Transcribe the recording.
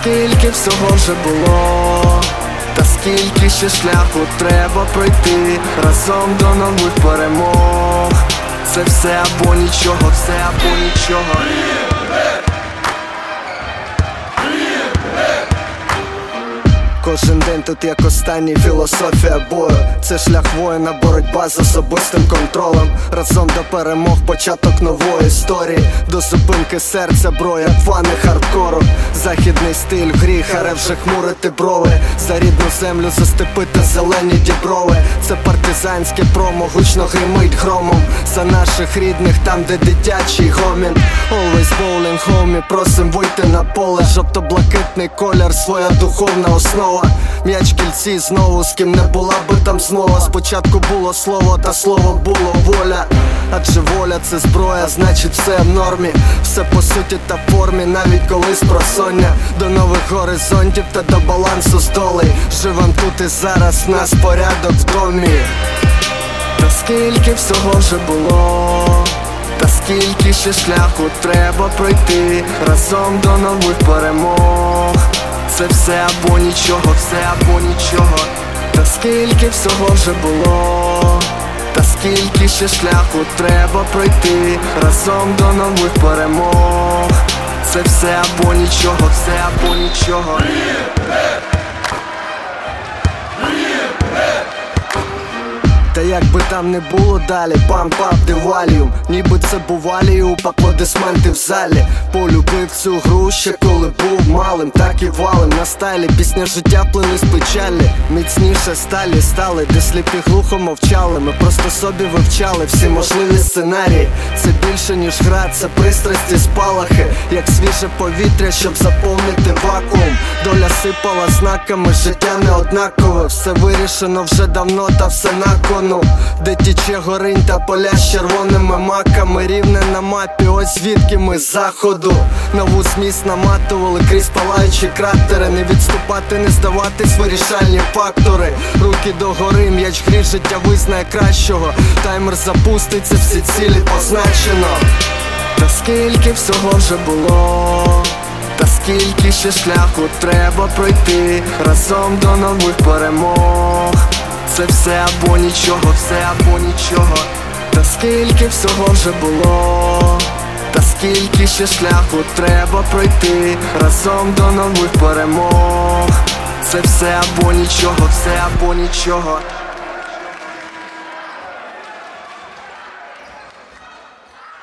скільки всього вже було, та скільки ще шляху треба пройти разом до нових перемог. Це все або нічого, все або нічого. Кожен день тут як останній філософія бою. Це шлях воїна, боротьба з особистим контролем. Разом до перемог, початок нової історії. До зупинки серця, броя, фани хардкору. Західний стиль, в грі, харе вже хмурити брови. За рідну землю застепити зелені діброви. Це партизанське промо, гучно гримить громом. За наших рідних, там, де дитячий гомін. Always bowling, homie, просим вийти на поле. Жовто-блакитний колір, своя духовна основа М'яч кільці знову з ким не була би там змова Спочатку було слово, та слово було воля. Адже воля це зброя, значить все в нормі. Все по суті та формі, навіть коли спросоння До нових горизонтів та до балансу з долей. Живем тут і зараз, нас порядок в домі. Та скільки всього вже було та скільки ще шляху треба пройти. Разом до нових перемог. Це все або нічого, все або нічого. Та скільки всього вже було, та скільки ще шляху треба пройти разом до нових перемог. Це все або нічого, все або нічого. Та як би там не було далі, пам пап деваліум Ніби це був аліуп, аплодисменти в залі Полюбив цю гру ще коли був малим, так і валим. На стайлі Пісня життя плили з печалі. Міцніше сталі стали, де сліпі глухо мовчали. Ми просто собі вивчали всі можливі сценарії. Це більше ніж гра, це пристрасті, спалахи Як свіже повітря, щоб заповнити вакуум. Доля сипала знаками, життя не однакове. Все вирішено вже давно, та все на кону. Де тіче горинь та поля з червоними маками. Рівне на мапі, ось звідки ми з заходу. Нову зміст наматували крізь палаючі кратери Не відступати, не здаватись, вирішальні фактори Руки догори, м'яч грі, життя визнає кращого Таймер запуститься, всі цілі позначено Та скільки всього вже було та скільки ще шляху треба пройти разом до нових перемог. Це все або нічого, все або нічого. Та скільки всього вже було, та скільки ще шляху треба пройти разом до нових перемог. Це все або нічого, все або нічого.